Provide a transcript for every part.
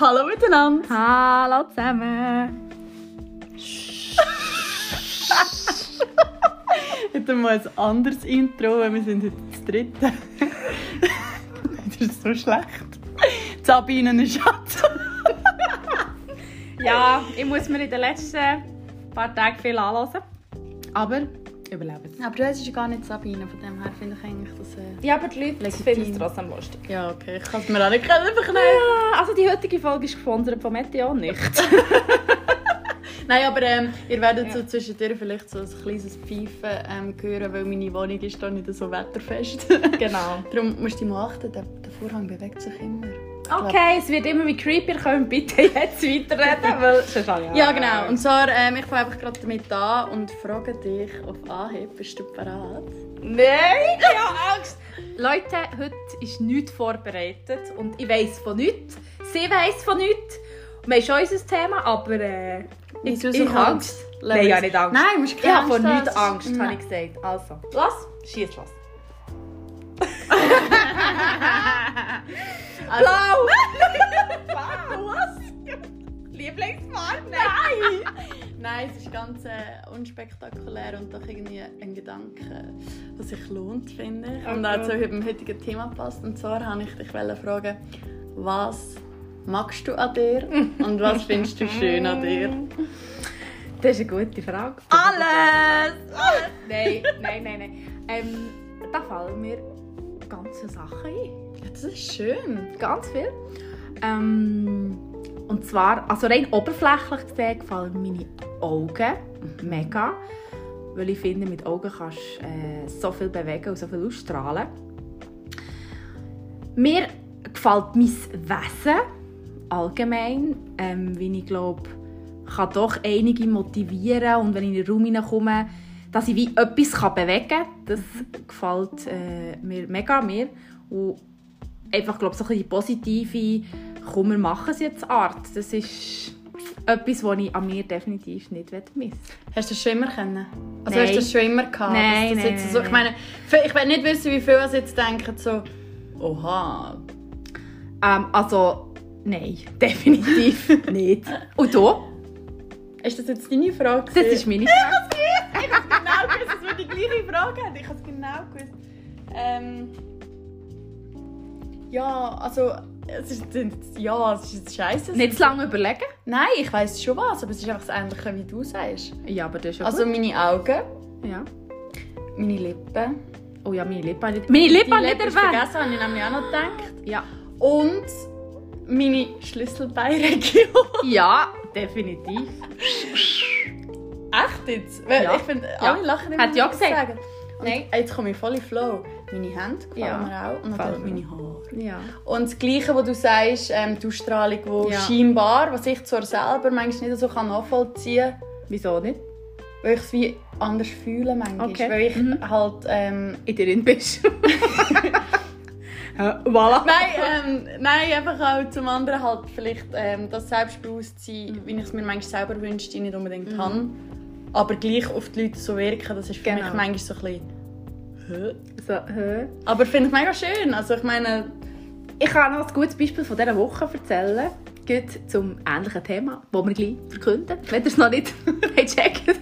Hallo miteinander. Hallo zusammen. Heute mal ein anderes Intro, weil wir sind heute das dritte. das ist so schlecht. Sabine ein Schatz. Ja, ich muss mir in den letzten paar Tagen viel anhören. Aber überleben. Aber du heißt ja gar nicht Sabine, von dem her finde ich eigentlich das... Äh... Ja, aber die Leute finden es trotzdem lustig. Ja, okay, ich kann es mir auch nicht verkneifen. Ja, also die heutige Folge ist gesponsert von Meteo nicht. Nein, aber ähm, ihr werdet Ja. so zwischendurch vielleicht so ein kleines Pfeifen ähm, hören, weil meine Wohnung ist da nicht so wetterfest. genau. Darum musst du mal achten, der, der Vorhang bewegt sich immer. Ich Okay, es wird immer wie creepier. Können bitte jetzt weiterreden? Weil sonst habe ich Ja, genau. Und zwar, ähm, ich fange einfach gerade damit an und frage dich auf Anhieb, bist du bereit? Nein, ich habe Angst. Leute, heute ist nichts vorbereitet und ich weiss von nichts. Sie weiss von nichts. Wir haben schon unser Thema, aber äh, ich, ich so habe Angst? Angst. Nein, ich habe nicht Angst. Nein, du musst Ich keine habe von Angst nichts haben. Angst, habe ich gesagt. Also, los, schieß los. Also, Blau! Was? Lieblingsfarbe? Nein! Nein, es ist ganz äh, unspektakulär und doch irgendwie ein Gedanke, was sich lohnt, finde ich. Und auch zu dem heutigen Thema passt. Und zwar wollte ich dich fragen, was magst du an dir und was findest du schön an dir? Das ist eine gute Frage. Alles! Nein, nein, nein, nein. Ähm, da fallen mir ganze Sachen ein. Das ist schön. Ganz viel. Ähm, und zwar, also rein oberflächlich gesehen, gefallen meine Augen mega. Weil ich finde, mit Augen kannst du äh, so viel bewegen und so viel ausstrahlen. Mir gefällt mein Wesen allgemein, ähm, wie ich glaube, kann doch einige motivieren und wenn ich in den Raum hineinkomme, dass ich wie etwas bewegen kann, das gefällt äh, mir mega mir. Und einfach glaube so ein die positive «Komm, wir machen es jetzt» Art, das ist etwas, was ich an mir definitiv nicht missen Hast du das schon immer kennen? Also Nein. hast du das schon immer gehabt? Nein, nein, so, ich meine, ich will nicht wissen, wie viele jetzt denken, so, oha, ähm, Also, nein, definitiv nicht. Und du? ist das jetzt deine Frage? Das ist meine Frage. Ich habe genau gewusst, dass wir die gleiche Frage haben. Ich habe es genau gewusst. Ähm, ja, also, es ist, ja, es ist jetzt scheiße. Nicht zu lange überlegen? Nein, ich weiß schon was, aber es ist einfach das Ähnliche, wie du sagst. Ja, aber das ist ja Also meine Augen, gut. Ja. meine Lippen. Oh ja, meine Lippen nicht... Meine Lippen nicht erwähnt! vergessen, habe ich nämlich auch noch gedacht. Ja. Und meine Schlüsselbeinregion. Ja, definitiv. Echt jetzt? Weil Ja. Ich finde, Ja. alle lachen immer, Hat ja gesagt. Nein. jetzt komme ich voll in Flow. Meine Hände gefallen Ja. mir auch und natürlich meine Haare. Ja. Und das Gleiche, was du sagst, ähm, die Ausstrahlung, die Ja. scheinbar, was ich zwar selber manchmal nicht so kann nachvollziehen kann, Wieso nicht? weil ich es wie anders fühle manchmal. Okay. Weil ich Mhm. halt... Ähm, In dir drin bist. ja, voilà. nein, ähm, nein, einfach auch zum anderen halt vielleicht ähm, das Selbstbewusstsein, wie ich es mir manchmal selber wünschte, nicht unbedingt habe. Aber gleich auf die Leute so wirken, das ist für Genau. mich manchmal so ein bisschen... So, hä? Aber finde ich mega schön. Also ich meine... Ich kann noch ein gutes Beispiel von dieser Woche erzählen. Geht zum ähnlichen Thema, das wir gleich verkünden, wenn ihr es noch nicht habt checkt.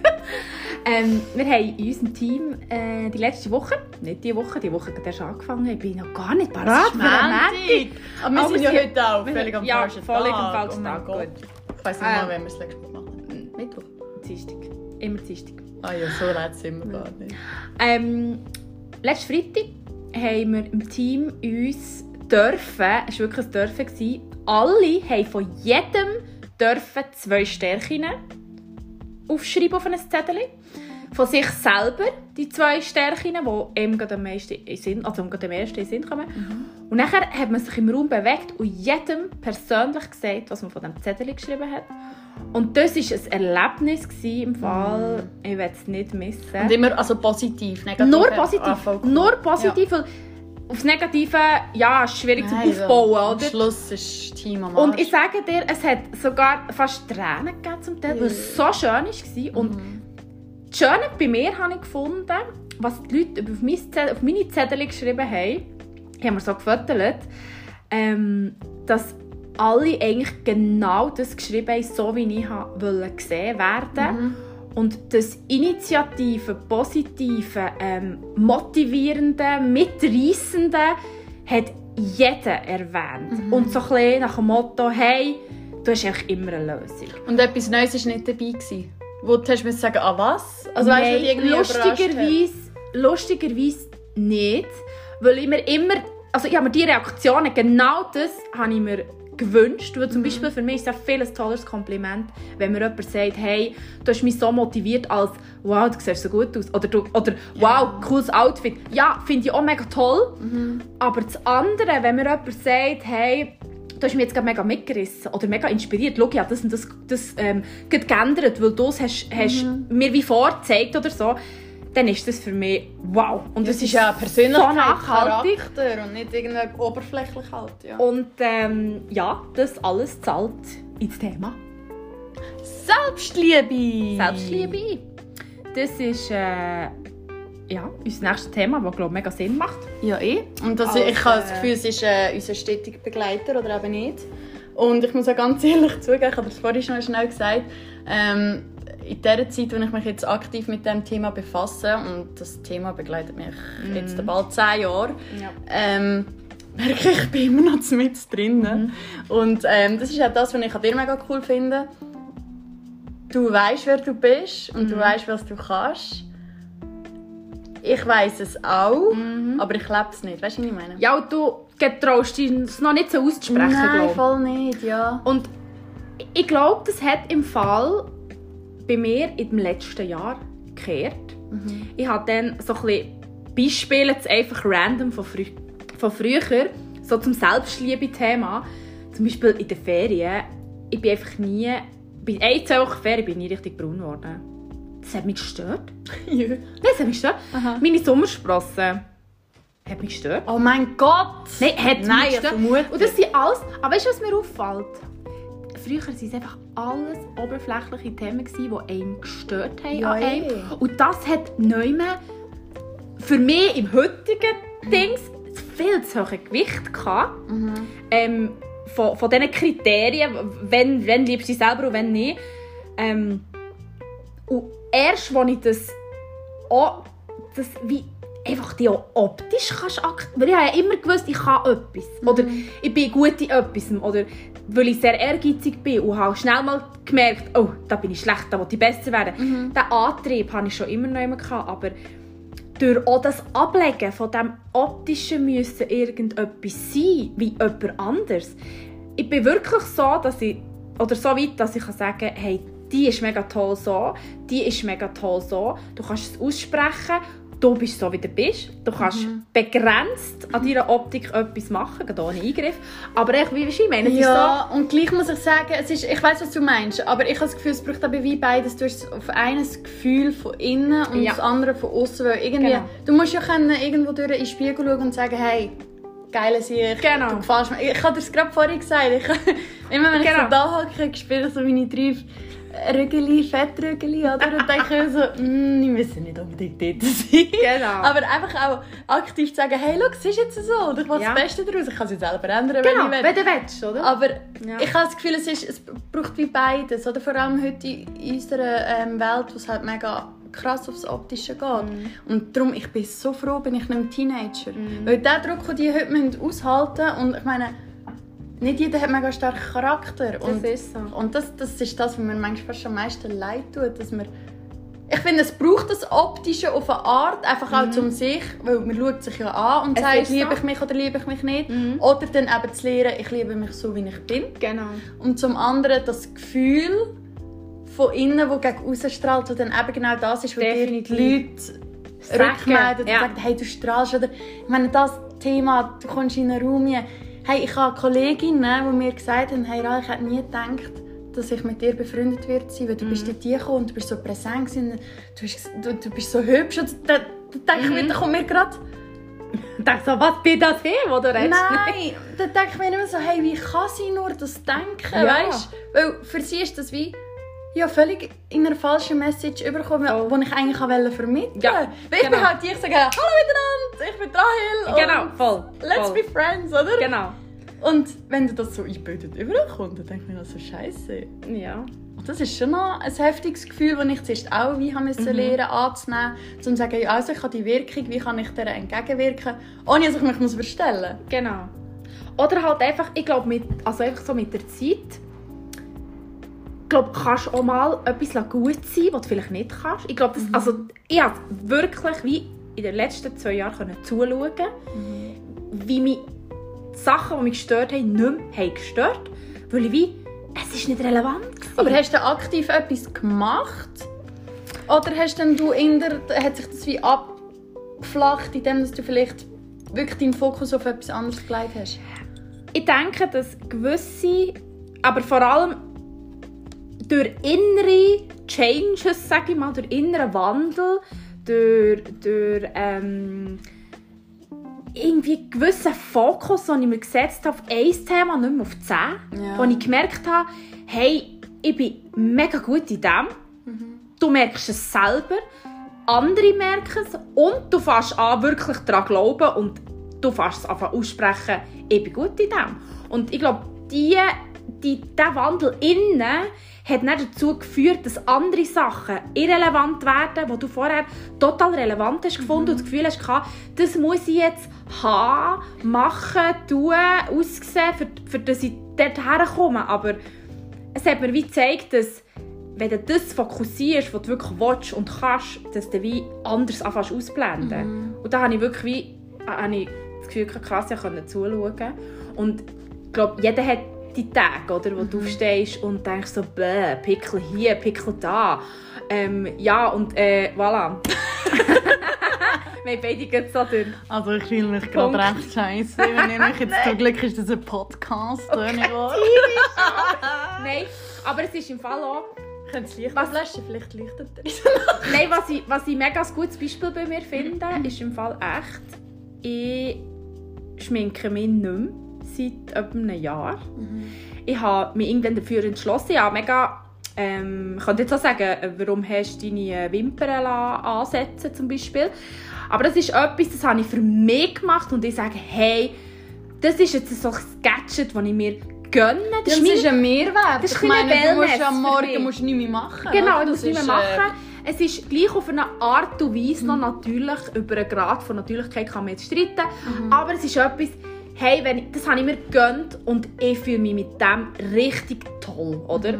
ähm, wir haben in unserem Team äh, die letzte Woche, nicht die Woche, die Woche hat erst angefangen, ich bin noch gar nicht parat für Montag. Aber wir sind ja heute auch völlig am ja, falschen völlig Tag. am falschen oh Tag. Ich weiss nicht mal, Ähm. wenn wir es letztes Mal machen. Mittwoch. Dienstag. Immer Dienstag. Ah ja, so leid sind wir gar nicht. Ähm, letzten Freitag haben wir im Team uns dürfen, es war wirklich ein Dürfen, gewesen, alle haben von jedem dürfen zwei Stärken aufschreiben auf ein Zettel. Von sich selber, die zwei Stärken, die ihm am meisten in Sinn, also am ersten in Sinn kommen. Und nachher hat man sich im Raum bewegt und jedem persönlich gesagt, was man von dem Zettel geschrieben hat. Und das war ein Erlebnis im Fall, ich will es nicht missen. Und immer also positiv, negativ. Nur Ah, positiv. cool. Nur positiv. weil Aufs Negative, ja, ist schwierig zum Nein, Aufbauen, Am oder? Schluss ist das Team am Und Arsch. ich sage dir, es hat sogar fast Tränen gegeben zum Teil, weil es so schön war. Und Mhm. das Schöne bei mir habe ich gefunden, was die Leute auf, mein Zettel, auf meine Zettel geschrieben haben, haben wir so gefotogt, ähm, dass alle eigentlich genau das geschrieben haben, so wie ich wollte gesehen werden. Mhm. Und das Initiative, Positive, ähm, Motivierende, Mitreissende hat jeder erwähnt. Mhm. Und so ein nach dem Motto, hey, du hast eigentlich immer eine Lösung. Und etwas Neues war nicht dabei. Gewesen, wo du hast sagen, ah was? Also weißt du, Nein, irgendwie lustigerweise, lustigerweise nicht, weil ich mir immer, also ich habe mir die Reaktionen, genau das habe ich mir gewünscht, weil zum Mhm. Beispiel für mich ist es ja viel ein tolles Kompliment, wenn mir jemand sagt, hey, du hast mich so motiviert als, wow, du siehst so gut aus, oder, du, oder wow, cooles Outfit. Ja, finde ich auch mega toll, Mhm. aber das andere, wenn mir jemand sagt, hey, du hast mich jetzt gerade mega mitgerissen oder mega inspiriert. Schau, habe das und das, das ähm, geändert, weil du es hast, hast Mhm. mir wie vorgezeigt oder so. Dann ist das für mich wow. Und Das ist ja eine Persönlichkeit, so nachhaltig. Charakter und nicht irgendwie oberflächlich halt. Ja. Und ähm, ja, das alles zahlt ins Thema. Selbstliebe! Selbstliebe. Das ist äh, ja, unser nächstes Thema, das glaube mega Sinn macht. Ja, eh. Und das, Also, ich habe das äh, Gefühl, es ist äh, unser stetiger Begleiter oder eben nicht. Und ich muss auch ganz ehrlich zugeben, ich habe das vorhin schon schnell gesagt, ähm, in der Zeit, wo ich mich jetzt aktiv mit dem Thema befasse, und das Thema begleitet mich jetzt bald zehn Jahre, Ja. ähm, merke ich, ich bin immer noch mit drin. Und ähm, das ist auch das, was ich an dir mega cool finde. Du weißt, wer du bist und du weißt, was du kannst. Ich weiß es auch, aber ich lebe es nicht. Weißt du, was ich meine? Ja, und du getraust dich es noch nicht so auszusprechen, Nein, glaub. voll nicht, ja. Und ich glaube, das hat im Fall bei mir im letzten Jahr gekehrt. Ich habe dann so ein bisschen Beispiele, jetzt einfach random von, frü von früher, so zum Selbstliebe-Thema. Zum Beispiel in den Ferien. Ich bin einfach nie... Bei ein, zwei Wochen Ferien bin ich nie richtig braun geworden. Das hat mich gestört. Ja. Nein, das hat mich gestört. Aha. Meine Sommersprossen hat mich gestört. Oh mein Gott! Nein, hat Nein, mich ich gestört. vermute. Und das sind alles... Aber weißt du, was mir auffällt? Früher waren es einfach alles oberflächliche Themen, gewesen, die einen gestört haben Ja, an einem. eh. Und das hat neu für mich im heutigen Dings viel zu hohe Gewicht gehabt. Mhm. Ähm, von, von diesen Kriterien, wenn, wenn liebst du dich selber und wenn nicht. Ähm, und erst, als ich das auch, das wie einfach die auch optisch kannst akt weil ich habe ja immer gewusst, ich kann etwas oder ich bin gut in etwas oder weil ich sehr ehrgeizig bin und habe schnell mal gemerkt, oh, da bin ich schlecht, da will ich besser werden. Mhm. Den Antrieb hatte ich schon immer noch immer gehabt, aber durch auch das Ablegen von dem optischen müssen irgendetwas sein, wie jemand anders. Ich bin wirklich so, dass ich, oder so weit, dass ich kann sagen kann, hey, die ist mega toll so, die ist mega toll so. Du kannst es aussprechen, du bist so, wie du bist. Du kannst begrenzt an deiner Optik etwas machen, gerade ohne Eingriff. Aber echt, wie ich meine, Ja, und gleich muss ich sagen, es ist, ich weiß, was du meinst, aber ich habe das Gefühl, es braucht aber wie beides. Du hast auf eines Gefühl von innen und Ja. das andere von außen. Weil irgendwie, Genau. du musst ja können irgendwo durch in den Spiegel schauen und sagen, hey, geile Sicht, Genau. du gefällst mir. Ich habe dir es gerade vorhin gesagt. Ich, immer wenn ich Genau. so da hocke, spüre ich so meine drei Rügeli, Fettrügeli, oder? Und denke ich so, mm, ich müssen nicht unbedingt dort sein. Genau. Aber einfach auch aktiv zu sagen, hey, schau, es ist jetzt so und ich will Ja. das Beste daraus. Ich kann es jetzt selber ändern, genau, wenn ich will. wenn du willst, oder? Aber Ja. ich habe das Gefühl, es, ist, es braucht wie beides. Oder? Vor allem heute in unserer ähm, Welt, wo es halt mega krass aufs Optische geht. Mhm. Und darum, ich bin so froh, bin ich nicht Teenager. Weil der Druck, den die heute aushalten müssen, und ich meine, nicht jeder hat mega starken Charakter. Und, ist so. und das, das ist das, was mir manchmal fast am meisten leid tut, dass wir ich finde, es braucht das Optische auf eine Art, einfach auch zum sich, weil man schaut sich ja an und Mhm. Es sagt, ist so. liebe ich mich oder liebe ich mich nicht. Mhm. Oder dann eben zu lernen, ich liebe mich so, wie ich bin. Genau. Und zum anderen das Gefühl von innen, das gegen außen strahlt, das dann eben genau das ist, was dir die. Leute rückmelden und ja. sagen, hey, du strahlst. Oder, ich meine, das Thema, du kommst in einen Raum rein. Hey, ich habe Kolleginnen, die mir gesagt haben, hey, Ra, ich hätte nie gedacht, dass ich mit dir befreundet werde weil du Mhm. bist dort gekommen und du bist so präsent gewesen, du, hast, du, du bist so hübsch. Und da, da denke Mhm. ich mir, da kommt mir gerade Ich so, was bin das hier, wo du redest? Nein, dann denke ich mir immer so, hey, wie kann sie nur das denken, Ja. weißt? Weil für sie ist das wie ja, völlig in einer falschen Message überkommen, Voll. die ich eigentlich vermitteln wollte. Ja, Weil ich bin genau. halt die, ich sage, hallo miteinander, ich bin Rahel Genau, voll. let's voll. be friends, oder? Genau. Und wenn du das so eingebildet überkommt, dann denke ich mir das so scheiße. Ja. Und das ist schon noch ein heftiges Gefühl, das ich zuerst auch wie haben müssen lernen anzunehmen, um zu sagen, also ich habe die Wirkung, wie kann ich der entgegenwirken, ohne dass ich mich muss verstellen muss. Genau. Oder halt einfach, ich glaube, mit, also einfach so mit der Zeit, ich glaube, kannst du auch mal etwas gut sein, was du vielleicht nicht kannst. Ich glaube, das, also ich habe wirklich wie in den letzten zwei Jahren können zuschauen, wie mich Sachen, die mich gestört haben, nicht mehr haben gestört weil ich wie, es ist nicht relevant gewesen. Aber hast du aktiv etwas gemacht? Oder hast denn du in der, hat sich das wie abgeflacht, indem du vielleicht wirklich deinen Fokus auf etwas anderes gelegt hast? Ich denke, dass gewisse, aber vor allem durch innere Changes, sage ich mal, durch inneren Wandel, durch, durch ähm, irgendwie gewissen Fokus, den ich mir gesetzt habe auf ein Thema, nicht mehr auf zehn, Ja. wo ich gemerkt habe, hey, ich bin mega gut in dem, du merkst es selber, andere merken es und du fängst an, wirklich daran glauben und du fängst es an aussprechen, ich bin gut in dem. Und ich glaube, die, die, dieser Wandel innen hat dann dazu geführt, dass andere Sachen irrelevant werden, die du vorher total relevant hast gefunden und das Gefühl hast, gehabt, das muss ich jetzt haben, machen, tun, aussehen, für, für dass ich dort herkomme. Aber es hat mir wie gezeigt, dass wenn du das fokussierst, was du wirklich willst und kannst, dass du wie anders anfängst ausblenden. Und da habe ich wirklich wie, äh, habe ich das Gefühl, krass, ich konnte zuschauen. Und ich glaube, jeder hat die Tage, oder, wo du aufstehst und denkst so, bäh, Pickel hier, Pickel da. Ähm, ja, und äh, voilà. Wir haben beide gerade so den... Also ich fühle mich gerade recht scheiße, wenn ich mich jetzt zum Glück ist das ein Podcast. Okay. Nein, aber es ist im Fall auch... Ich könnte das Licht Was- ablöschen, vielleicht leuchtet er. Nein, was ich, was ich mega ein gutes Beispiel bei mir finde, ist im Fall echt, ich schminke mich nicht mehr seit etwa einem Jahr. Ich habe mich irgendwann dafür entschlossen, ja, mega, ähm, ich könnte jetzt auch sagen, warum hast du deine Wimpern lassen ansetzen zum Beispiel. Aber das ist etwas, das habe ich für mich gemacht und ich sage, hey, das ist jetzt so ein Gadget, das ich mir gönne. Das mein- ist ein Mehrwert. Das ist ich ein meine, du musst Wellness am Morgen musst du nichts mehr machen. Genau, oder? ich muss Das nicht mehr ist, machen. Es ist gleich auf eine Art und Weise noch natürlich, über einen Grad von Natürlichkeit kann man jetzt streiten, aber es ist etwas, hey, wenn ich, das habe ich mir gegönnt und ich fühle mich mit dem richtig toll, oder?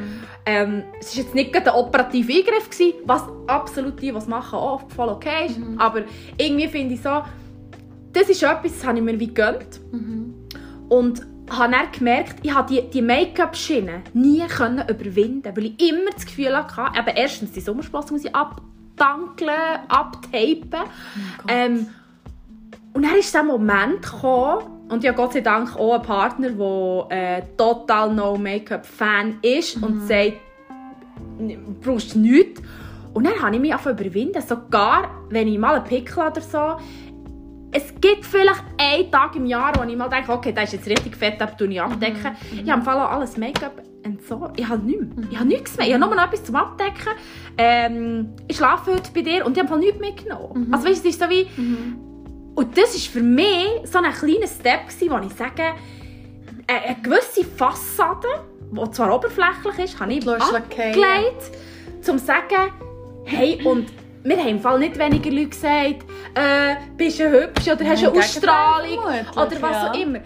Ähm, es war jetzt nicht ein operativer Eingriff, gewesen, was absolut die, was machen, auch voll okay ist, aber irgendwie finde ich so, das ist etwas, das habe ich mir wie gegönnt und habe dann gemerkt, ich habe die, die Make-up-Schiene nie können überwinden weil ich immer das Gefühl hatte, eben erstens die Sommersprossen muss ich abdankeln, abtapen. ähm, und dann ist der Moment gekommen, und habe Gott sei Dank auch einen Partner, der äh, total No-Make-up-Fan ist und sagt, du brauchst nichts. Und dann habe ich mich zu überwinden, sogar wenn ich mal einen Pickel oder so es gibt vielleicht einen Tag im Jahr, wo ich mal denke, okay, der ist jetzt richtig fett, ab tue ich abdecken. Ich habe im Fall auch alles Make-up entsorgt. Ich habe nichts. Ich habe nichts mehr. Ich habe nur noch etwas zum Abdecken. Ähm, ich schlafe heute bei dir und ich habe nichts mitgenommen. Also weißt du, es ist so wie... Und das war für mich so ein kleiner Step, wo ich sage, eine, gewisse Fassade, die zwar oberflächlich ist, habe ich abgelegt, um zu sagen, hey, und wir haben im Fall nicht weniger Leute gesagt, äh, bist du hübsch oder hast du eine Ausstrahlung oder was ja. auch immer.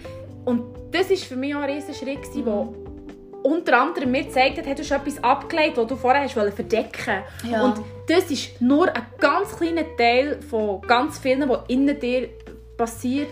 Und das war für mich auch ein riesen Schritt, wo unter anderem mir gezeigt hat, hey, du hast etwas abgelegt, das du vorher hast verdecken Ja. Und das ist nur ein ganz kleiner Teil von ganz vielen, was innen dir passiert,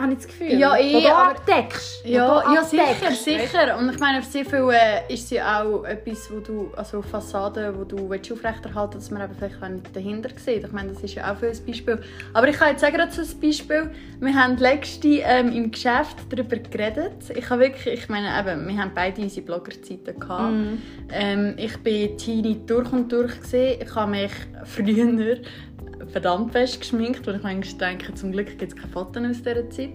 habe ich das Gefühl. Ja, eh, du abdeckst. Ja, ja sicher, sicher. Und ich meine, für sehr viel äh, ist sie auch etwas, wo du, also Fassaden, wo du willst aufrechterhalten willst, dass man eben vielleicht nicht dahinter sieht. Ich meine, das ist ja auch für ein Beispiel. Aber ich kann jetzt sagen, dazu ein Beispiel. Wir haben letzte ähm, im Geschäft darüber geredet. Ich habe wirklich, ich meine, eben, wir haben beide unsere Bloggerzeiten gehabt. Mhm. Ähm, ich bin Teenie durch und durch gesehen. Ich habe mich früher verdammt fest geschminkt, weil ich manchmal denke, zum Glück gibt es keine Fotos aus dieser Zeit.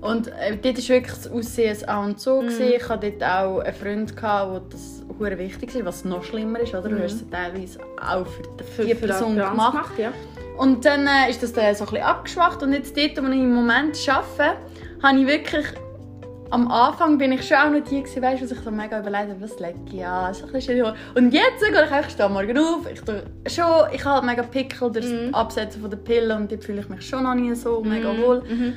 Und äh, dort war wirklich das Aussehen ein A und so. gewesen. Ich hatte dort auch einen Freund, gehabt, wo das hure wichtig war, was noch schlimmer ist. Oder? Du hast es teilweise auch für die Person Trans gemacht. ja. Und dann äh, ist das dann so ein bisschen abgeschwacht. Und jetzt dort, wo ich im Moment arbeite, habe ich wirklich am Anfang bin ich schon auch noch die gewesen, weißt, was ich so mega überlegt habe, was lege an, so ein bisschen. Und jetzt gehe ich einfach stehe morgen auf, ich tue schon, ich habe halt mega Pickel durch das Mhm. Absetzen von der Pille und dort fühle ich mich schon noch nie so mega Mhm. wohl. Mhm.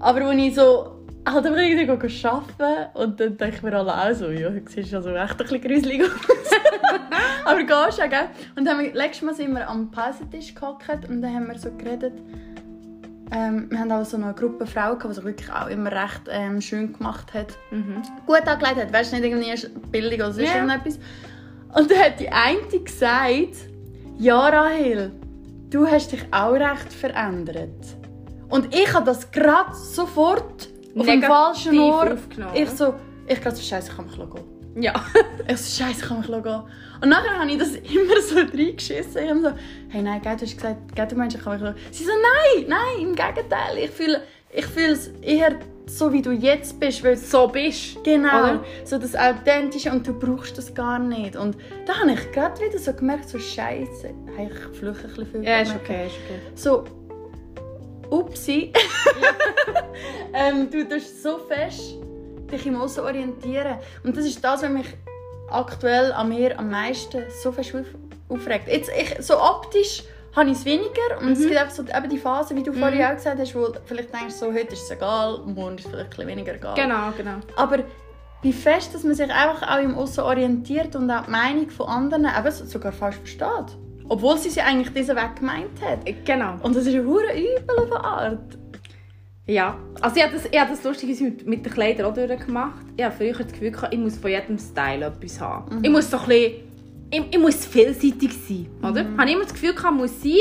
Aber wenn ich so halt einfach irgendwie arbeiten und dann denke ich mir alle auch so, ja, du siehst also echt ein bisschen gruselig aus. Aber gehst ja, gell? Und dann letztes Mal sind wir am Pausentisch gehockt und dann haben wir so geredet. Ähm, wir haben auch so eine Gruppe Frauen, gehabt, die sich wirklich auch immer recht ähm, schön gemacht hat. Mhm. Gut angelegt hat, weißt du, nicht irgendwie billig oder sonst Ja. irgendetwas. Und dann hat die eine gesagt, ja Rahel, du hast dich auch recht verändert. Und ich habe das gerade sofort auf dem falschen Ohr. aufgenommen. Ich so, ich gerade so, scheiße, ich kann mich gehen. Ja. Ich so, scheiße, ich kann mich gehen. Und nachher habe ich das immer so reingeschissen. Ich habe so, hey, nein, gell, du hast gesagt, gell, du meinst, ich kann mich gehen. Sie so, nein, nein, im Gegenteil. Ich fühle, ich es eher so, wie du jetzt bist. Weil So bist Genau, Oder? so das Authentische und du brauchst das gar nicht. Und da habe ich gerade wieder so gemerkt, so Scheiße, hey, ich fluche ein bisschen viel. Ja, ist okay, ist okay. So, upsi. ähm, du tust so fest dich im Aussen orientieren. Und das ist das, was mich aktuell an mir am meisten so fest auf, aufregt. Jetzt, ich, so optisch habe ich es weniger und es Mhm. gibt einfach so eben die Phase, wie du Mhm. vorhin auch gesagt hast, wo du vielleicht denkst, so, heute ist es egal, morgen ist es vielleicht ein bisschen weniger egal. Genau, genau. Aber wie fest, dass man sich einfach auch im Aussen orientiert und auch die Meinung von anderen eben sogar falsch versteht. Obwohl sie sie eigentlich diesen Weg gemeint hat. Genau. Und das ist eine hure übel auf eine Art. Ja, also ich habe das, ich habe das lustigerweise mit, mit den Kleidern auch durchgemacht. Ich habe früher das Gefühl, gehabt, ich muss von jedem Style etwas haben. Mhm. Ich muss so ein bisschen, ich, ich muss vielseitig sein, oder? Mhm. Habe ich immer das Gefühl, gehabt, muss sein.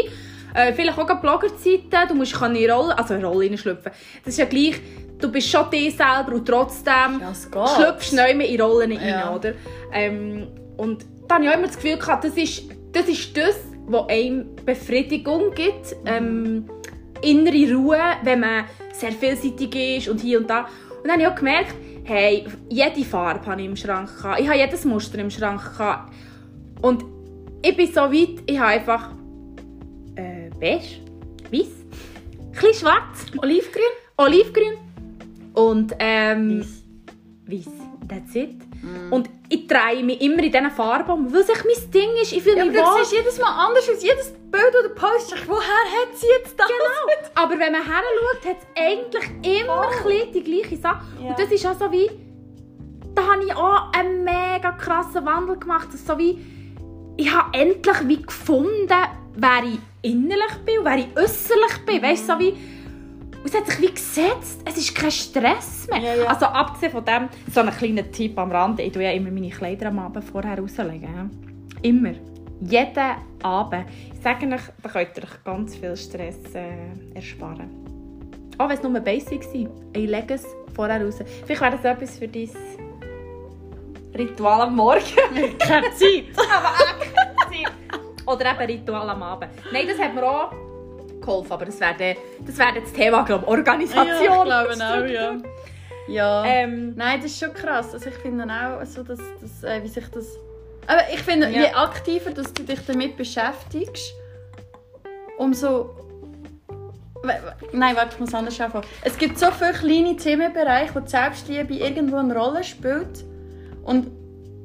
Äh, vielleicht auch Bloggerzeiten, du musst in eine Rolle, also eine Rolle schlüpfen. Das ist ja gleich, du bist schon dich selber und trotzdem Ja, es geht. schlüpfst neu in Rollen Ja. rein, oder? Ähm, und dann habe ich auch immer das Gefühl gehabt, das ist das, ist das was einem Befriedigung gibt, ähm, innere Ruhe, wenn man sehr vielseitig ist und hier und da. Und dann habe ich auch gemerkt, hey, jede Farbe habe ich im Schrank gehabt. Ich habe jedes Muster im Schrank gehabt. Und ich bin so weit, ich habe einfach äh, beige, weiß, ein bisschen schwarz, Olivgrün? olivgrün und ähm, weiß. That's it. Mm. Und ich drehe mich immer in diesen Farben weil es mein Ding ist. Ich fühle Ja, aber mich du wohl. siehst jedes Mal anders aus. Jedes Bild oder Post, ich, woher hat sie jetzt das? Genau. Aber wenn man her schaut, hat es eigentlich immer bisschen die gleiche Sache. Ja. Und das ist auch so wie... Da habe ich auch einen mega krassen Wandel gemacht. Das ist so wie... Ich habe endlich wie gefunden, wer ich innerlich bin und wer ich äußerlich bin. Weißt du, so wie... Es hat sich wie gesetzt. Es ist kein Stress mehr. Ja, ja. Also abgesehen von dem, so ein kleiner Tipp am Rand. Ich tue ja immer meine Kleider am Abend vorher rauslegen. Immer. Jeden Abend. Ich sage euch, da könnt ihr euch ganz viel Stress äh, ersparen. Auch wenn es nur basic ist. Ich lege es vorher raus. Vielleicht wäre das etwas für dein Ritual am Morgen. Keine Zeit. aber auch keine Zeit. Oder eben Ritual am Abend. Nein, das hat mir auch geholfen. Aber das wäre dann- das, dann das Thema, glaube ich, Organisation. Ja, ich glaube auch, ja. Ja. Ähm, Nein, das ist schon krass. Also ich finde auch, so, dass, dass, äh, wie sich das... Aber ich finde, Ja. je aktiver dass du dich damit beschäftigst, umso... Nein, warte, ich muss anders anfangen. Es gibt so viele kleine Themenbereiche, wo die Selbstliebe irgendwo eine Rolle spielt. Und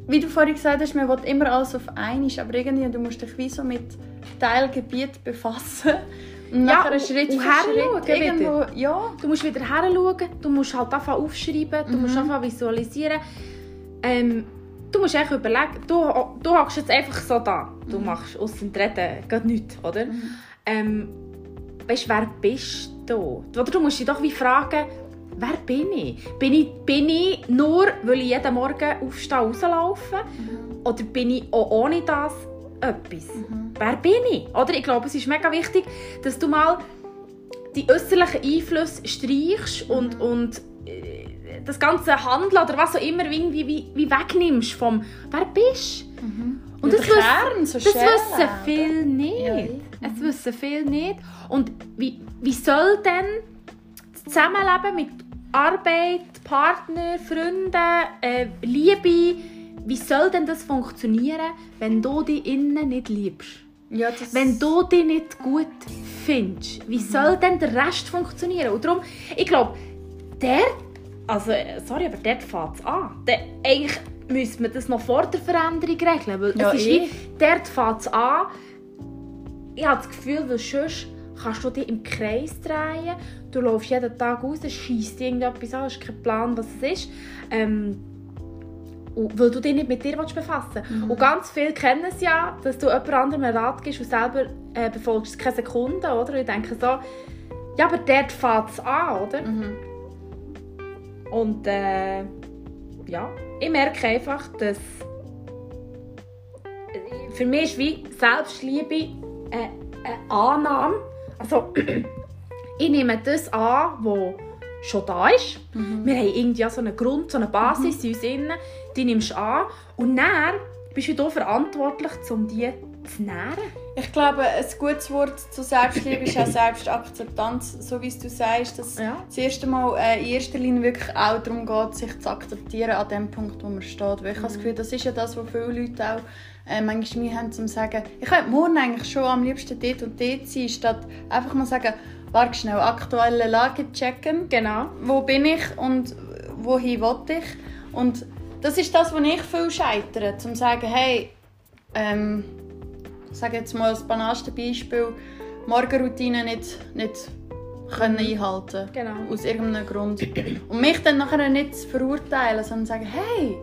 wie du vorhin gesagt hast, man will immer alles auf einmal, aber irgendwie, du musst dich wie so mit Teilgebiet befassen. Ja, nachher und- Schritt für Schritt irgendwo... Ja. Du musst wieder heranschauen, du musst halt anfangen aufschreiben, du musst Mhm. anfangen visualisieren. Ähm, du musst echt überlegen, du, du hockst jetzt einfach so da. Du machst aus dem Reden gar nichts, oder? Ähm, weißt wer bist du? Oder du musst dich doch wie fragen, wer bin ich? Bin ich, bin ich nur, weil ich jeden Morgen aufstehe, rauslaufe? Oder bin ich auch ohne das etwas? Wer bin ich? Oder ich glaube, es ist mega wichtig, dass du mal die äußerlichen Einflüsse streichst und, und äh, das ganze Handeln oder was auch immer irgendwie wie, wie wegnimmst vom «Wer bist du?» Und Ja, das, wissen, Kern, so das wissen viele nicht. Ja, Es wissen viele nicht. Und wie, wie soll denn das Zusammenleben mit Arbeit, Partner, Freunden, äh, Liebe, wie soll denn das funktionieren, wenn du dich innen nicht liebst? Ja, Wenn du dich nicht gut findest, wie soll denn der Rest funktionieren? Und darum, ich glaube, der also, äh, sorry, aber dort fängt es an. Da, eigentlich müsste man das noch vor der Veränderung regeln, weil Ja, es ist eh. wie, dort fängt es an. Ich habe das Gefühl, weil sonst kannst du dich im Kreis drehen, du läufst jeden Tag raus, schießt irgendetwas an, hast keinen Plan, was es ist. Ähm, und weil du dich nicht mit dir willst befassen Mhm. Und ganz viele kennen es ja, dass du jemand anderem einen Rat gibst und selber äh, befolgst es keine Sekunde, oder? Und ich denke so, ja, aber dort fängt es an, oder? Mhm. Und äh, ja, ich merke einfach, dass für mich ist wie Selbstliebe eine, eine Annahme. Also, ich nehme das an, was schon da ist. Wir haben irgendwie so einen Grund, so eine Basis in uns innen, die nimmst du an. Und dann bist du verantwortlich, um die zu nähren. Ich glaube, ein gutes Wort zu Selbstliebe ist auch Selbstakzeptanz, so wie du sagst, dass Ja. das erste Mal äh, in erster Linie wirklich auch darum geht, sich zu akzeptieren an dem Punkt, wo man steht. Weil ich habe das Gefühl, das ist ja das, was viele Leute auch äh, manchmal mir haben, um zu sagen, ich könnte morgen eigentlich schon am liebsten dort und dort sein, statt einfach mal sagen, warte schnell, aktuelle Lage checken, Genau. wo bin ich und wohin will ich. Und das ist das, wo ich viel scheitere, um zu sagen, hey, ähm, ich sage jetzt mal das banalste Beispiel, Morgenroutine nicht, nicht können einhalten Genau. aus irgendeinem Grund. Und mich dann nachher nicht zu verurteilen, sondern zu sagen, hey,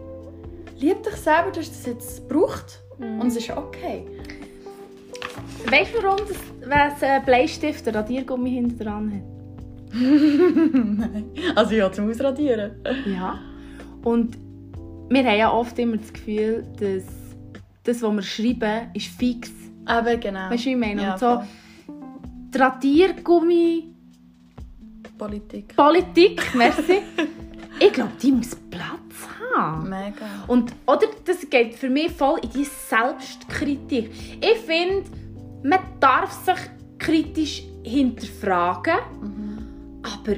lieb dich selber, du hast das jetzt gebraucht und es ist okay. Weißt du, warum das, wenn ein Bleistift einen Radiergummi hinten dran hat? Also ja, zum Ausradieren. Ja. Und wir haben ja oft immer das Gefühl, dass das, was wir schreiben, ist fix. Aber genau. Weißt du, wie ich meine? Ja, Und so, die Radiergummi, Politik. Politik, merci. ich glaube, die muss Platz haben. Mega. Und, oder das geht für mich voll in die Selbstkritik. Ich finde, man darf sich kritisch hinterfragen, aber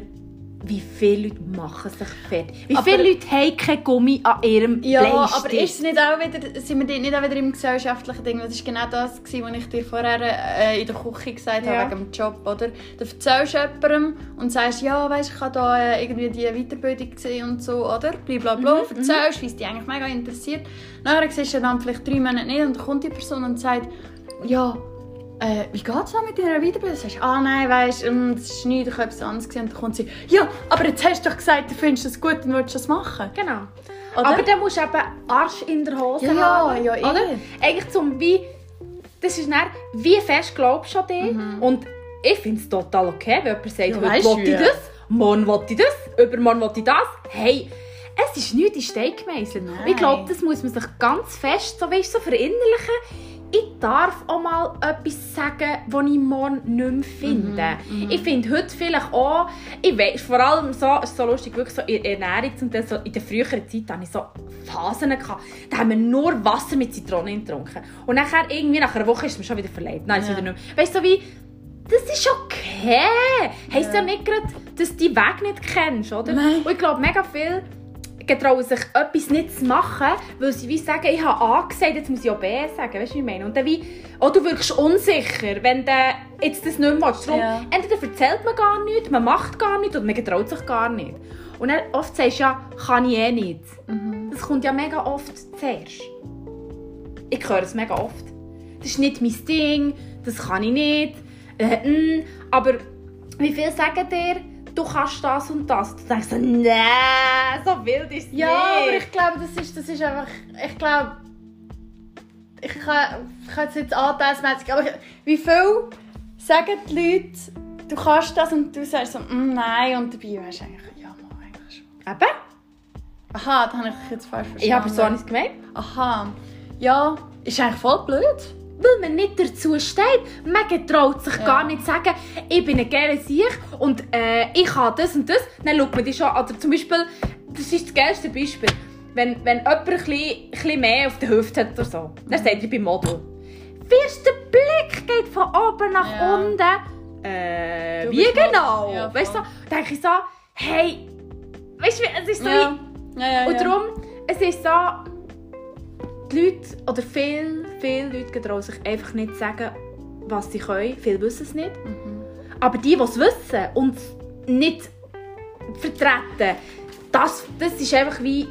wie viele Leute machen sich fertig? Wie Aber- viele Leute haben kein Gummi an ihrem Ja, Bleistift? aber ist nicht auch wieder, sind wir nicht auch wieder im gesellschaftlichen Ding? Das war genau das, was ich dir vorher äh, in der Küche gesagt Ja. habe, wegen dem Job, oder? Du erzählst jemandem und sagst, ja, weißt, ich habe da äh, irgendwie die Weiterbildung gesehen und so, oder? Blablabla, Mhm, erzählst, wie es dich eigentlich mega interessiert. Nachher siehst du dann vielleicht drei Monate nicht und dann kommt die Person und sagt, ja, äh, wie geht es mit deiner Weiterbildung? Du sagst, ah nein, weißt, ähm, das ist nichts, ich habe etwas anderes gesehen. Und dann kommt sie, ja, aber jetzt hast du doch gesagt, du findest das gut und willst das machen. Genau. Oder? Aber dann musst du eben Arsch in der Hose Ja, ja, haben. ja, eh. oder? Eigentlich zum wie... Das ist dann, wie fest glaubst du an dich? Und ich finde es total okay, wenn jemand sagt, Mhm. Ja, heute will du, ich ja. das, morgen will ich das, übermorgen will ich das. Hey, es ist nichts in Stein gemeißelt. Ich glaube, das muss man sich ganz fest so, weißt, so verinnerlichen. Ich darf auch mal etwas sagen, das ich morgen nicht mehr finde. Mhm, Ich finde heute vielleicht auch, ich weiß, vor allem so, ist so lustig, wirklich so in der Ernährung, zum Teil so in der früheren Zeit hatte ich so Phasen, gehabt, da haben wir nur Wasser mit Zitronen getrunken. Und nachher, irgendwie nach einer Woche ist mir schon wieder verleiht. Nein, ist Ja. wieder nicht mehr. Weißt du, so wie, das ist okay. Heisst ja nicht gerade, dass du die Weg nicht kennst, oder? Nein. Und ich glaube, mega viel getrauen sich etwas nicht zu machen, weil sie wie sagen, ich habe A gesagt, jetzt muss ich auch B sagen, weißt du, wie ich meine? Und dann wie, oh, du wirkst unsicher, wenn du jetzt das nicht mehr willst. Darum, Ja. entweder erzählt man gar nichts, man macht gar nichts oder man getraut sich gar nicht. Und dann oft sagst du ja, kann ich eh nicht. Das kommt ja mega oft zuerst. Ich höre es mega oft. Das ist nicht mein Ding, das kann ich nicht. Äh, mm. Aber wie viele sagen dir, du kannst das und das? Du denkst so, nein, so wild ist es Ja, aber nicht. ich glaube, das ist, das ist einfach. Ich glaube. Ich kann, ich kann jetzt nicht anteilsmäßig, aber ich, wie viel sagen die Leute, du kannst das und du sagst so, mm, nein, und dabei weißt du eigentlich, ja, mal, eigentlich schon. Eben. Aha, da habe ich jetzt falsch verstanden. Ich habe so nichts gemeint. Aha. Ja, ist eigentlich voll blöd. Weil man nicht dazu steht. Man getraut sich Ja. gar nicht zu sagen, ich bin ein geiler Sieg und äh, ich habe das und das. Dann schaut man die schon, also zum Beispiel, das ist das geilste Beispiel. Wenn, wenn jemand ein bisschen, bisschen mehr auf der Hüfte hat oder so, dann sagt er beim Model. First der Blick geht von oben nach Ja. unten. Äh, wie genau? Ja, weißt du, so, denke ich so, hey, weißt du, es ist so Ja. wie, und darum, es ist so, die Leute, oder viele, viele Leute getrauen sich einfach nicht zu sagen, was sie können. Viele wissen es nicht. Aber die, die es wissen und es nicht vertreten, das, das ist einfach wie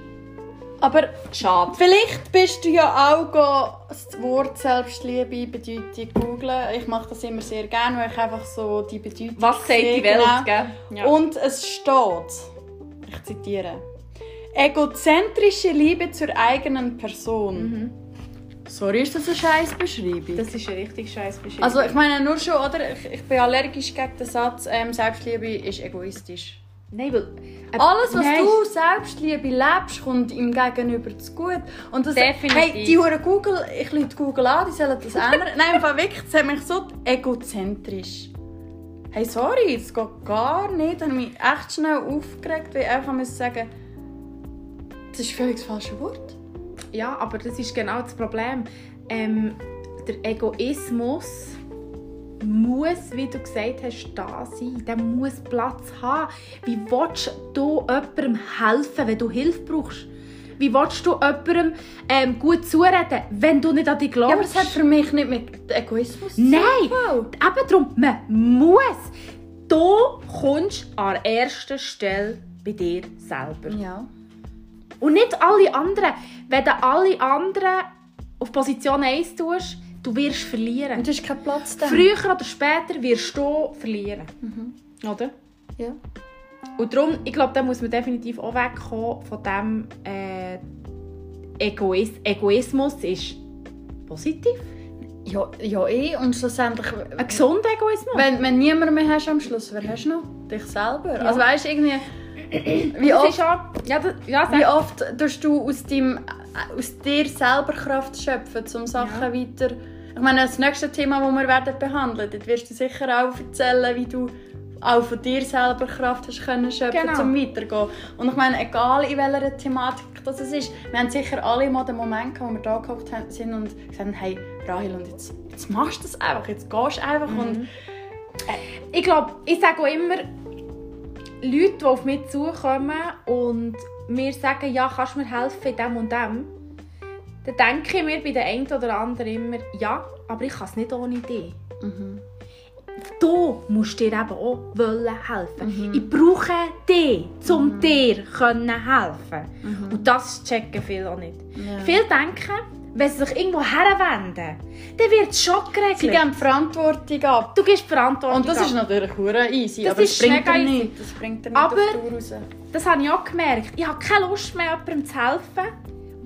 Aber schade. vielleicht bist du ja auch das Wort Selbstliebe, Bedeutung googeln. Ich mache das immer sehr gerne, weil ich einfach so die Bedeutung Was sagt die Welt, genau. gell? Ja. Und es steht, ich zitiere, egozentrische Liebe zur eigenen Person. Sorry, ist das eine scheiß Beschreibung? Das ist eine richtig scheiß Beschreibung. Also ich meine nur schon, oder? Ich, ich bin allergisch gegen den Satz, ähm, Selbstliebe ist egoistisch. Nein, weil... äh, Alles, was nein. du Selbstliebe lebst, kommt ihm gegenüber zu gut. Und das, Definitiv. Hey, die Hure Google, ich lüte Google an, die sollen das ändern. Nein, Fall wirklich, das hat mich so egozentrisch. Hey, sorry, das geht gar nicht. Ich habe mich echt schnell aufgeregt, weil ich einfach muss sagen, das ist völlig das falsche Wort. Ja, aber das ist genau das Problem. Ähm, der Egoismus muss, wie du gesagt hast, da sein. Der muss Platz haben. Wie willst du jemandem helfen, wenn du Hilfe brauchst? Wie willst du jemandem ähm, gut zureden, wenn du nicht an dich glaubst? Ja, aber das hat für mich nicht mit Egoismus zu Nein! tun. Eben darum, man muss. Du kommst an erster Stelle bei dir selber. Ja. Und nicht alle anderen. Wenn du alle anderen auf Position 1 tust, du wirst verlieren. Und du hast keinen Platz da. Früher oder später wirst du verlieren. Oder? Ja. Und darum, ich glaube, da muss man definitiv auch wegkommen von dem äh, Egois Egoismus ist positiv. Ja, ja, eh. Und schlussendlich, Ein gesunder Egoismus. wenn, wenn niemand mehr hast am Schluss, wer hast du noch? Dich selber. Also weißt irgendwie, wie oft, ja, das, ja, wie oft tust du aus, deinem, aus dir selber Kraft schöpfen, um Sachen Ja. weiter... Ich meine, das nächste Thema, das wir werden behandeln, dort wirst du sicher auch erzählen, wie du auch von dir selber Kraft hast können schöpfen, Genau. um weiterzugehen. Und ich meine, egal in welcher Thematik das es ist, wir haben sicher alle mal den Moment gehabt, wo wir da haben- sind und gesagt haben, hey, Rahel, und jetzt, jetzt machst du das einfach, jetzt gehst du einfach und ich glaube, ich sage auch immer, Leute, die auf mich zukommen und mir sagen, ja, kannst du mir helfen in dem und dem, dann denke ich mir bei der einen oder anderen immer, ja, aber ich kann es nicht ohne dich. Du musst dir eben auch wollen helfen. Ich brauche dich, um dir können helfen. Und das checken viele auch nicht. Ja. Viele denken, wenn sie sich irgendwo herwenden, dann wird es schon geregelt. sie geben Verantwortung ab. du gibst Verantwortung Und das ab. ist natürlich hure easy, Das aber das ist bringt mega er easy. nicht. Das bringt er nicht Aber- raus. Das habe ich auch gemerkt. Ich habe keine Lust mehr, jemandem zu helfen,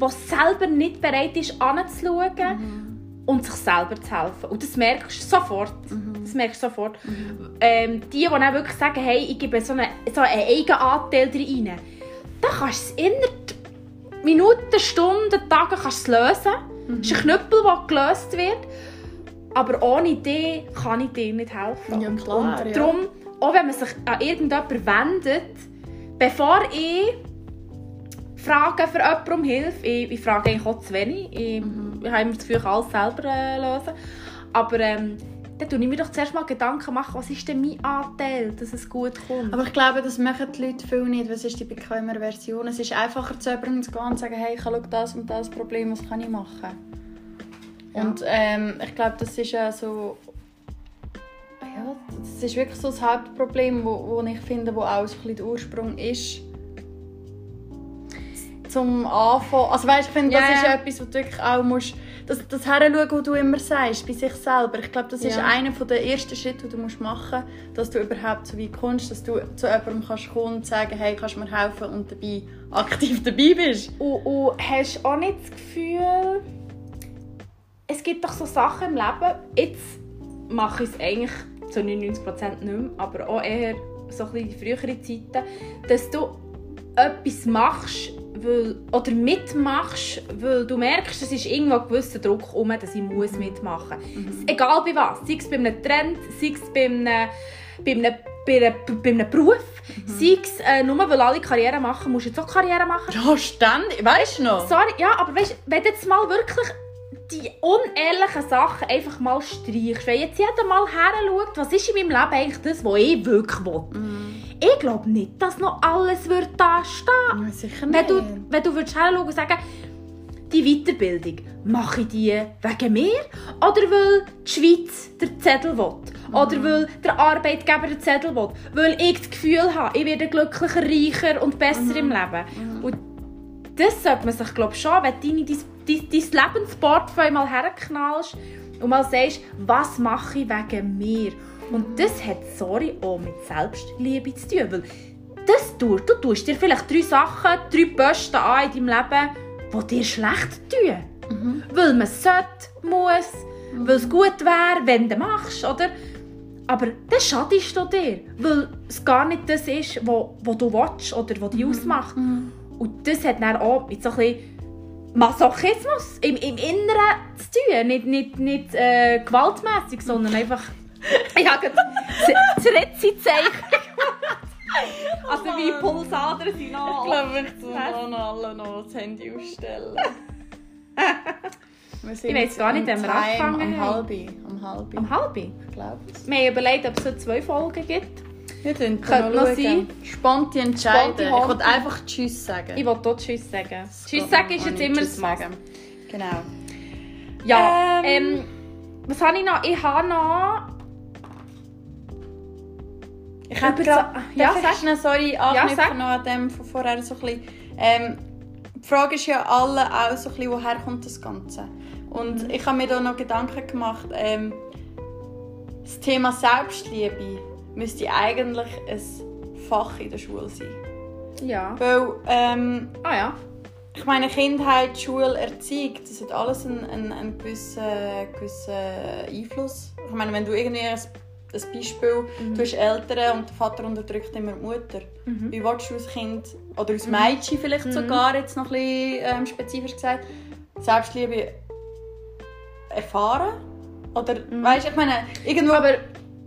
der selber nicht bereit ist, anzuschauen und sich selber zu helfen. Und das merkst du sofort. Das merkst du sofort. Ähm, die, die dann wirklich sagen, hey, ich gebe so einen, so einen Eigenanteil rein, dann kannst du es in Minuten, Stunden, Tagen kannst du es lösen. Es ist ein Knüppel, der gelöst wird. Aber ohne die kann ich dir nicht helfen. Ja, Und- klar, und ja. darum, auch wenn man sich an irgendjemanden wendet, bevor ich frage für jemanden um Hilfe, ich, ich frage eigentlich auch zu wenig. Ich, Mhm. ich habe immer das Gefühl, ich kann alles selber äh, lösen. Aber ähm, dann tue ich mir doch zuerst mal Gedanken machen, was ist denn mein Anteil, dass es gut kommt. Aber ich glaube, das machen die Leute viel nicht, es ist die bequemere Version. Es ist einfacher zu jemandem zu gehen und zu sagen, hey, ich habe das und das Problem, was kann ich machen? Ja. Und ähm, ich glaube, das ist ja so... Ja, das ist wirklich so das Hauptproblem, wo, wo ich finde, wo auch so ein bisschen der Ursprung ist. Zum Anfangen. Also weißt, ich finde, das Ja, ist ja. etwas, wo du wirklich auch musst... Das, das Heranschauen, was du immer sagst, bei sich selber. Ich glaube, das ist Ja. einer der ersten Schritte, die du musst machen musst, dass du überhaupt so weit kommst, dass du zu jemandem kannst kommen und sagen, hey, kannst du mir helfen und dabei aktiv dabei bist. Und, und hast du auch nicht das Gefühl, es gibt doch so Sachen im Leben, jetzt mache ich es eigentlich zu 99% nicht mehr, aber auch eher so ein bisschen in früheren Zeiten, dass du etwas machst weil, oder mitmachst, weil du merkst, es ist irgendwo ein gewisser Druck um, dass ich muss mitmachen muss. Egal bei was, sei es bei einem Trend, sei es bei einem, bei einem, bei einem, bei einem Beruf, sei es äh, nur weil alle Karriere machen, musst du jetzt auch Karriere machen. Ja, ständig. Weißt du noch? Sorry, ja, aber weißt, wenn du jetzt mal wirklich die unehrlichen Sachen einfach mal streichst, wenn jetzt jeder mal her schaut, was ist in meinem Leben eigentlich das, was ich wirklich will. Ich glaube nicht, dass noch alles wird da stehen. Ja, sicher Wenn nicht. du, wenn du würdest her schauen und sagen, die Weiterbildung, mache ich die wegen mir oder weil die Schweiz den Zettel will? Oder weil der Arbeitgeber den Zettel will? Weil ich das Gefühl habe, ich werde glücklicher, reicher und besser im Leben. Und das sollte man sich glaube schon, wenn du dein, dein, dein Lebensportfolio mal herknallst und mal sagst, was mache ich wegen mir? Und das hat, sorry, auch mit Selbstliebe zu tun. Weil das tust, du tust dir vielleicht drei Sachen, drei Posten an in deinem Leben, die dir schlecht tun. Weil man sollte, muss, weil es gut wäre, wenn du machst, oder? Aber dann schadest du dir, weil es gar nicht das ist, was, du willst oder was dich ausmacht. Und das hat dann auch mit so ein bisschen Masochismus im, im Inneren zu tun. Nicht, nicht, nicht äh, gewaltmässig, sondern einfach. Ich habe gerade das das Rezizeichen gemacht. Also wie Pulsadern sind noch. Ich glaube, ich noch alle noch das Handy ausstellen. Wir Ich weiss gar nicht, am wenn wir Time, angefangen am haben. halbi, am halbi, Um halb. Wir ich glaube es. haben überlegt, ob es so zwei Folgen gibt. Wir können Könnte noch sein. Sponti entscheiden. Sponti ich halbi. wollte einfach Tschüss sagen. Ich wollte dort Tschüss sagen. Tschüss sagen ist jetzt immer das. Genau. Ja, Ähm. ähm, was habe ich noch? Ich habe noch... Ich habe ja, ich sag. schnell, sorry, anknüpfen noch an dem von vorher so ein bisschen. Ähm, die Frage ist ja alle auch so ein bisschen, woher kommt das Ganze? Und Mhm. ich habe mir da noch Gedanken gemacht, ähm, das Thema Selbstliebe müsste eigentlich ein Fach in der Schule sein. Ja. Weil, ähm, Ah ja. ich meine, Kindheit, Schule, Erziehung, das hat alles einen, einen, einen gewissen, gewissen Einfluss. Ich meine, wenn du irgendwie ein, ein Beispiel, du hast Eltern und der Vater unterdrückt immer die Mutter. Wie willst du als Kind, oder als Mädchen vielleicht sogar, jetzt noch ein bisschen ähm, spezifisch gesagt, Selbstliebe erfahren? Oder, weißt du, ich meine, irgendwo... Aber,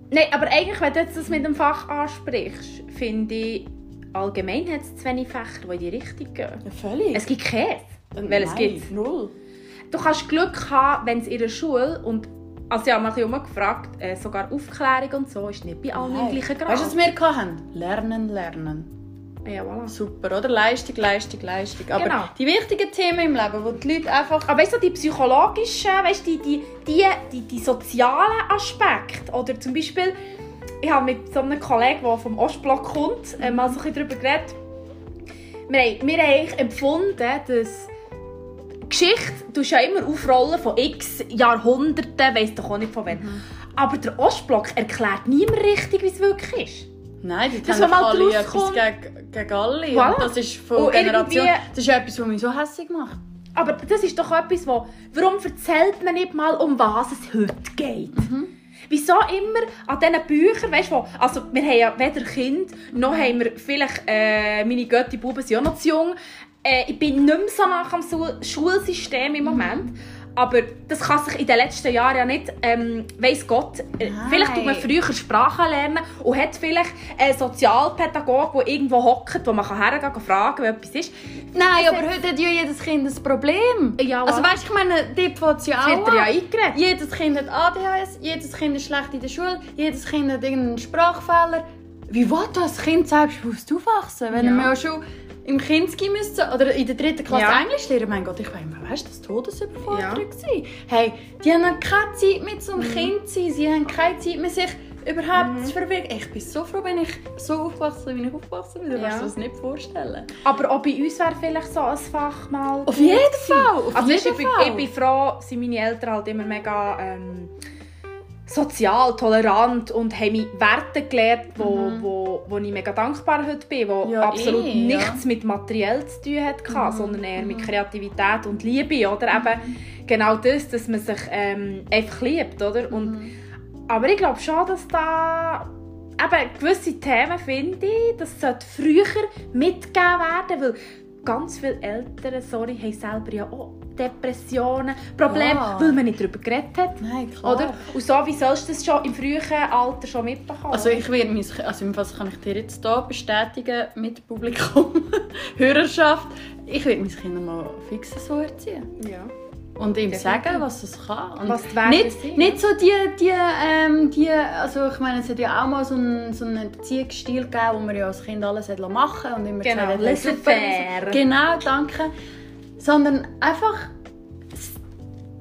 nein, aber eigentlich, wenn du jetzt das mit dem Fach ansprichst, finde ich, allgemein hat es zu wenig Fächer, die in die Richtung gehen. ja, völlig. Es gibt keins. Weil es Nein, gibt Null. Du kannst Glück haben, wenn es in der Schule und also mich immer gefragt, äh, sogar Aufklärung und so ist nicht bei allen im gleichen Grad. Weißt du, was wir hatten? Lernen, lernen. ja, voilà. Super, oder? Leistung, Leistung, Leistung. Aber Genau. die wichtigen Themen im Leben, wo die Leute einfach... Aber weißt du, die psychologischen, weißt, die, die, die, die, die sozialen Aspekte oder zum Beispiel, ich habe mit so einem Kollegen, der vom Ostblock kommt, äh, mal so ein bisschen darüber geredet. Wir haben, wir haben eigentlich empfunden, dass Geschichte du ja immer aufrollen von x Jahrhunderten, weiss doch auch nicht von wann. Aber der Ostblock erklärt niemand richtig, wie es wirklich ist. Nein, die Das, haben alle etwas gegen, gegen alle. Voilà. Das ist von Generation... Das ist etwas, was mich so hässlich macht. Aber das ist doch etwas, wo, warum erzählt man nicht mal, um was es heute geht? Wieso immer an diesen Büchern, weißt du, also wir haben ja weder Kind, noch haben wir vielleicht, äh, meine Götti-Buben sind auch noch zu jung. Äh, ich bin nicht mehr so nach dem Schul Schulsystem im Moment. Aber das kann sich in den letzten Jahren ja nicht, ähm, weiss Gott, äh, vielleicht tut man früher Sprachen lernen und hat vielleicht einen Sozialpädagoge, der irgendwo hockt, wo man hergehen kann, fragen, wie etwas ist. Nein, aber heute hat ja jedes Kind ein Problem. Ja, also weißt du, ich meine, dort fängt ja Das auch dir ja an. eingeredet. Jedes Kind hat ADHS, jedes Kind ist schlecht in der Schule, jedes Kind hat irgendeinen Sprachfehler. Wie will das Kind selbstbewusst aufwachsen, wenn Ja. er ja schon im Kinski müsste oder in der dritten Klasse Ja. Englisch lernen? Mein Gott, ich meine, weißt du, das Todesüberforderung Ja. gewesen. Hey, die haben keine Zeit mit so einem Mhm. Kind zu sein, sie haben keine Zeit mehr sich überhaupt zu verwirklichen. Ich bin so froh, wenn ich so aufgewachsen bin, wie ich aufgewachsen bin. Du Ja. kannst dir das nicht vorstellen. Aber auch bei uns wäre vielleicht so ein Fach mal. Auf jeden. Fall, auf also jeden ich, bin, Fall. ich bin froh, sind meine Eltern halt immer mega ähm, sozial, tolerant und haben mich Werte gelehrt, wo, wo, wo ich mega dankbar heute bin, wo Mhm. Ja, absolut eh, ja. Mhm. nichts mit materiell zu tun hat, sondern eher mit Kreativität und Liebe. Oder eben genau das, dass man sich ähm, einfach liebt. Oder? Und, Mhm. Aber ich glaube schon, dass da eben gewisse Themen finde ich, das sollte früher mitgegeben werden, weil ganz viele Eltern, sorry, haben selber ja auch Depressionen, Probleme, Ja. weil man nicht darüber geredet hat. Nein, klar. Oder? Und so, wie sollst du das schon im frühen Alter schon mitbekommen? Also ich werde mein, also was kann ich dir jetzt hier bestätigen mit Publikum, Hörerschaft, ich werde mein Kind mal fix so erziehen. ja. Und ihm sagen, was es kann. Und Was nicht, sind, nicht so die, die, ähm, die, also ich meine, es hat ja auch mal so einen, so einen Erziehungsstil gegeben, wo man ja als Kind alles machen und immer Genau, gesagt hat, laissez super, faire. Genau, danke. Sondern einfach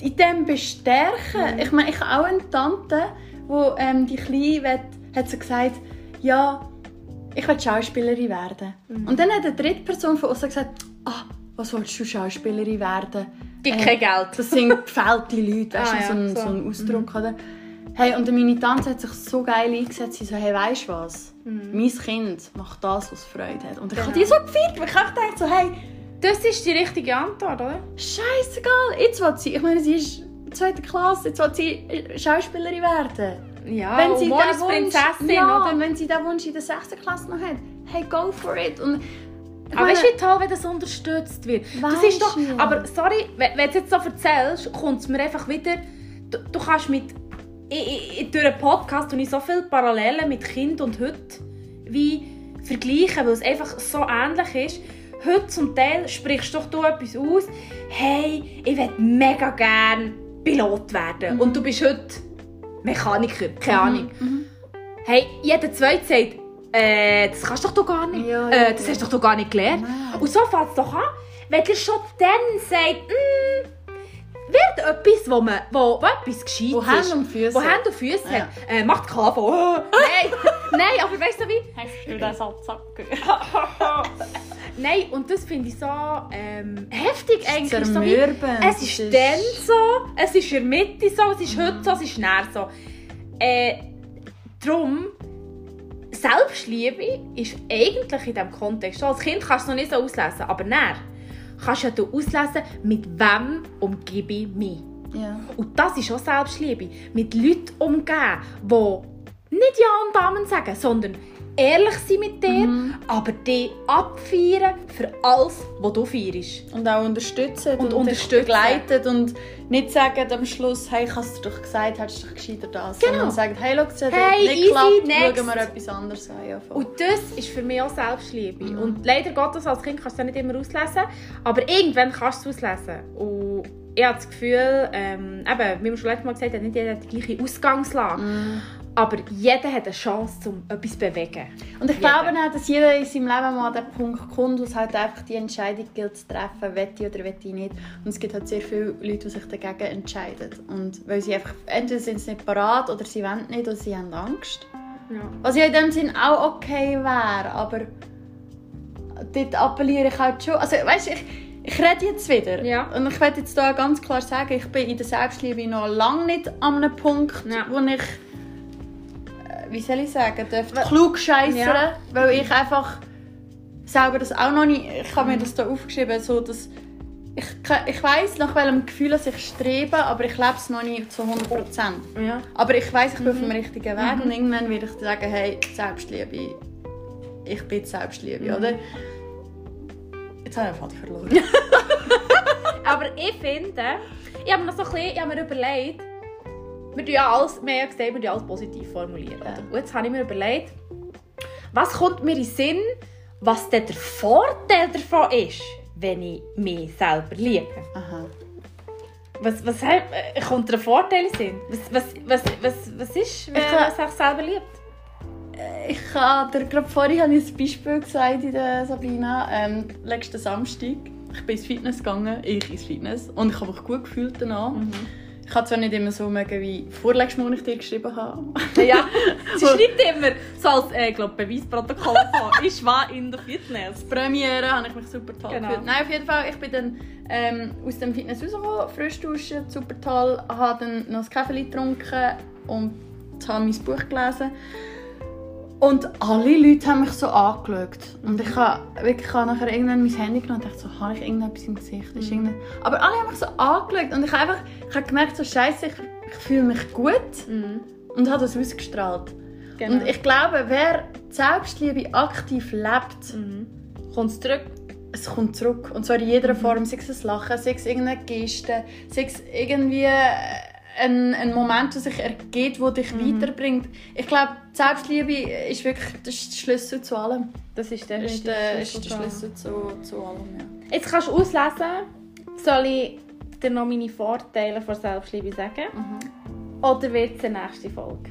in dem bestärken. Ich meine, ich habe auch eine Tante, wo ähm, die Kleine will, hat so gesagt, ja, ich will Schauspielerin werden. Und dann hat eine dritte Person von uns gesagt, ah, was willst du Schauspielerin werden? Gibt Äh, kein Geld. Das sind gefällte Leute, weißt Ah, du, ja, so, ein, so. so ein Ausdruck, oder? Hey, und meine Tante hat sich so geil eingesetzt, sie so, hey, weißt du was? Mein Kind macht das, was Freude hat. Und ich Genau. habe die so gefeiert, weil ich gedacht so, hey, Das ist die richtige Antwort, oder? scheißegal, jetzt will sie, ich meine, sie ist in der zweiten Klasse, jetzt will sie äh, Schauspielerin werden. Ja, wenn sie Wunsch, Prinzessin, ja, oder? wenn sie diesen Wunsch in der 6. Klasse noch hat, hey, go for it. Und Aber meine, weißt du, wie toll, wenn das unterstützt wird? das ist doch. du. Aber sorry, wenn, wenn du es jetzt so erzählst, kommt es mir einfach wieder. Du, du kannst mit. Ich, ich, durch einen Podcast und ich so viele Parallelen mit Kind und heute wie vergleichen, weil es einfach so ähnlich ist. Heute zum Teil sprichst doch du etwas aus. Hey, ich will mega gerne Pilot werden. Und du bist heute Mechaniker, keine Ahnung. Hey, jeder Zweite sagt, äh, das kannst doch du gar nicht. Ja, ja, äh, das hast doch du gar nicht gelernt. Nein. Und so fängt es doch an, wenn ihr schon dann sagt, «Mm, wird etwas, wo, man, wo, wo etwas gescheit Wo. Hände und Füße Wo. Hände und Füße Ja. hat. Äh, macht KV. Oh, nein, nein, aber weißt du wie? Hast du den Satz abgehört? Nein, und das finde ich so ähm, heftig eigentlich. So wie, es ist, ist- dann so, es ist in der Mitte so, es ist heute so, es ist näher so. Äh, darum, Selbstliebe ist eigentlich in diesem Kontext so. Als Kind kannst du es noch nicht so auslesen, aber näher kannst du ja auslesen, mit wem umgebe ich mich. Ja. Und das ist auch Selbstliebe. Mit Leuten umgehen, die nicht Ja und Amen sagen, sondern ehrlich sind mit dir, aber dich abfeiern für alles, was du feierst. Und auch unterstützen Und unterstützen. begleiten und nicht sagen am Schluss, hey, ich es dir doch gesagt, hättest du doch gescheiter das. Genau. Sondern sagen, hey, schau, es Hey, nicht easy, next. schauen wir etwas anderes an. Ja. Und das ist für mich auch Selbstliebe. Und leider Gottes, als Kind kannst du es nicht immer auslesen, aber irgendwann kannst du es auslesen. Und ich habe das Gefühl, ähm, eben, wie wir schon letztes Mal gesagt haben, nicht jeder hat die gleiche Ausgangslage. Aber jeder hat eine Chance, um etwas zu bewegen. Und ich Jeder. glaube auch, dass jeder in seinem Leben mal an den Punkt kommt, wo es halt einfach die Entscheidung gilt zu treffen, will ich oder will ich nicht. Und es gibt halt sehr viele Leute, die sich dagegen entscheiden. Und weil sie einfach, entweder sind sie nicht parat oder sie wollen nicht oder sie haben Angst. Ja. Was ja in dem Sinn auch okay wäre, aber dort appelliere ich halt schon. Also weißt ich, ich rede jetzt wieder. Ja. Und ich werde jetzt da ganz klar sagen, ich bin in der Selbstliebe noch lange nicht an einem Punkt, Ja. wo ich, wie soll ich sagen, darf klug scheissern, Ja. weil ich einfach selber das auch noch nicht, ich habe mir das da aufgeschrieben, so dass ich, ich weiß nach welchem Gefühl dass ich strebe, aber ich lebe es noch nicht zu 100 Prozent. Ja. Aber ich weiß, ich bin auf dem richtigen Weg und irgendwann werde ich sagen, hey, Selbstliebe, ich bin Selbstliebe, oder? Jetzt habe ich Faden verloren. Aber ich finde, ich habe mir noch so ein bisschen, ich habe mir überlegt, wir ja alles, wir haben ja gesagt, wir alles positiv formulieren. Ja. Und jetzt habe ich mir überlegt, was kommt mir in den Sinn, was der Vorteil davon ist, wenn ich mich selber liebe. Aha. Was, was äh, kommt der Vorteil in den Sinn? Was, was, was, was, was ist, wenn man sich selber liebt? Ich habe dir gerade vorhin habe ich ein Beispiel gesagt in der Sabina. Ähm, letzten Samstag. Ich bin ins Fitness gegangen, ich ins Fitness. Und ich habe mich gut gefühlt danach. Ich habe zwar nicht immer so mögen, wie vorletztes Mal ich dir geschrieben habe. Ja, sie schreibt immer so als äh, glaub, Beweisprotokoll von «Ich war in der Fitness». Premiere habe ich mich super toll Genau. gefühlt. Nein, auf jeden Fall, ich bin dann ähm, aus dem Fitness rausgekommen, frisch duschen, super toll, habe dann noch ein Kaffee getrunken und habe mein Buch gelesen. Und alle Leute haben mich so angeschaut. Und ich habe wirklich ich habe nachher irgendwann mein Handy genommen und dachte so, habe ich irgendetwas im Gesicht? Ist irgendein- Aber alle haben mich so angeschaut und ich habe einfach ich habe gemerkt, so scheiße, ich, ich fühle mich gut und habe das ausgestrahlt. Genau. Und ich glaube, wer die Selbstliebe aktiv lebt, Kommt es zurück? es kommt zurück. Und zwar in jeder Form. Sei es ein Lachen, sei es irgendeine Geste, sei es irgendwie ein, ein Moment, der sich ergeht, der dich weiterbringt. Ich glaube, Selbstliebe ist wirklich das ist der Schlüssel zu allem. Das ist definitiv ist der, der ist der Schlüssel zu, zu allem, ja. Jetzt kannst du auslesen, soll ich dir noch meine Vorteile von Selbstliebe sagen? Oder wird es die nächste Folge?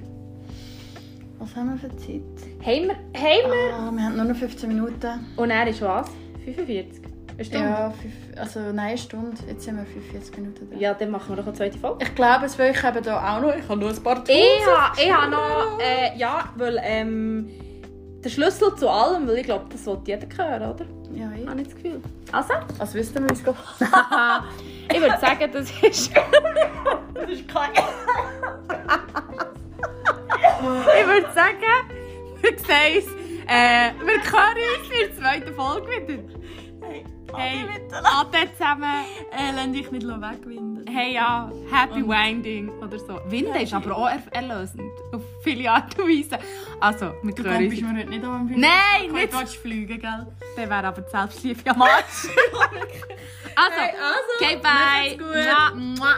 Was haben wir für Zeit? Haben wir, haben wir? Ah, wir haben nur noch 15 Minuten. Und er ist was? 45? Eine Stunde? Ja, fünf, also nein, eine Stunde. Jetzt sind wir 45 Minuten dran. Ja, dann machen wir doch eine zweite Folge. Ich glaube, es will ich eben da auch noch. Ich habe noch ein paar Tools. Ich habe ich ha noch, äh, ja, weil ähm, der Schlüssel zu allem, weil ich glaube, das sollte jeder hören, oder? Ja, ich. Habe ich das Gefühl. Also, Was wüssten wir uns ich würde sagen, das ist... Das ist kein... ich würde sagen, wir sehen uns, äh, wir hören uns in der zweiten Folge wieder. Hey, Ade zusammen. Äh, lass dich nicht wegwinden. Hey ja, Happy Winding oder so. Winden ist aber auch er erlösend. Auf viele Art und Weise. Also, wir Du bist mir heute nicht am Fliegen. Nein, Du nicht. willst fliegen, gell? Dann wäre aber die Selbstliebe am Arsch. also, Hey, also, okay, bye. macht's gut. Mua. Mua.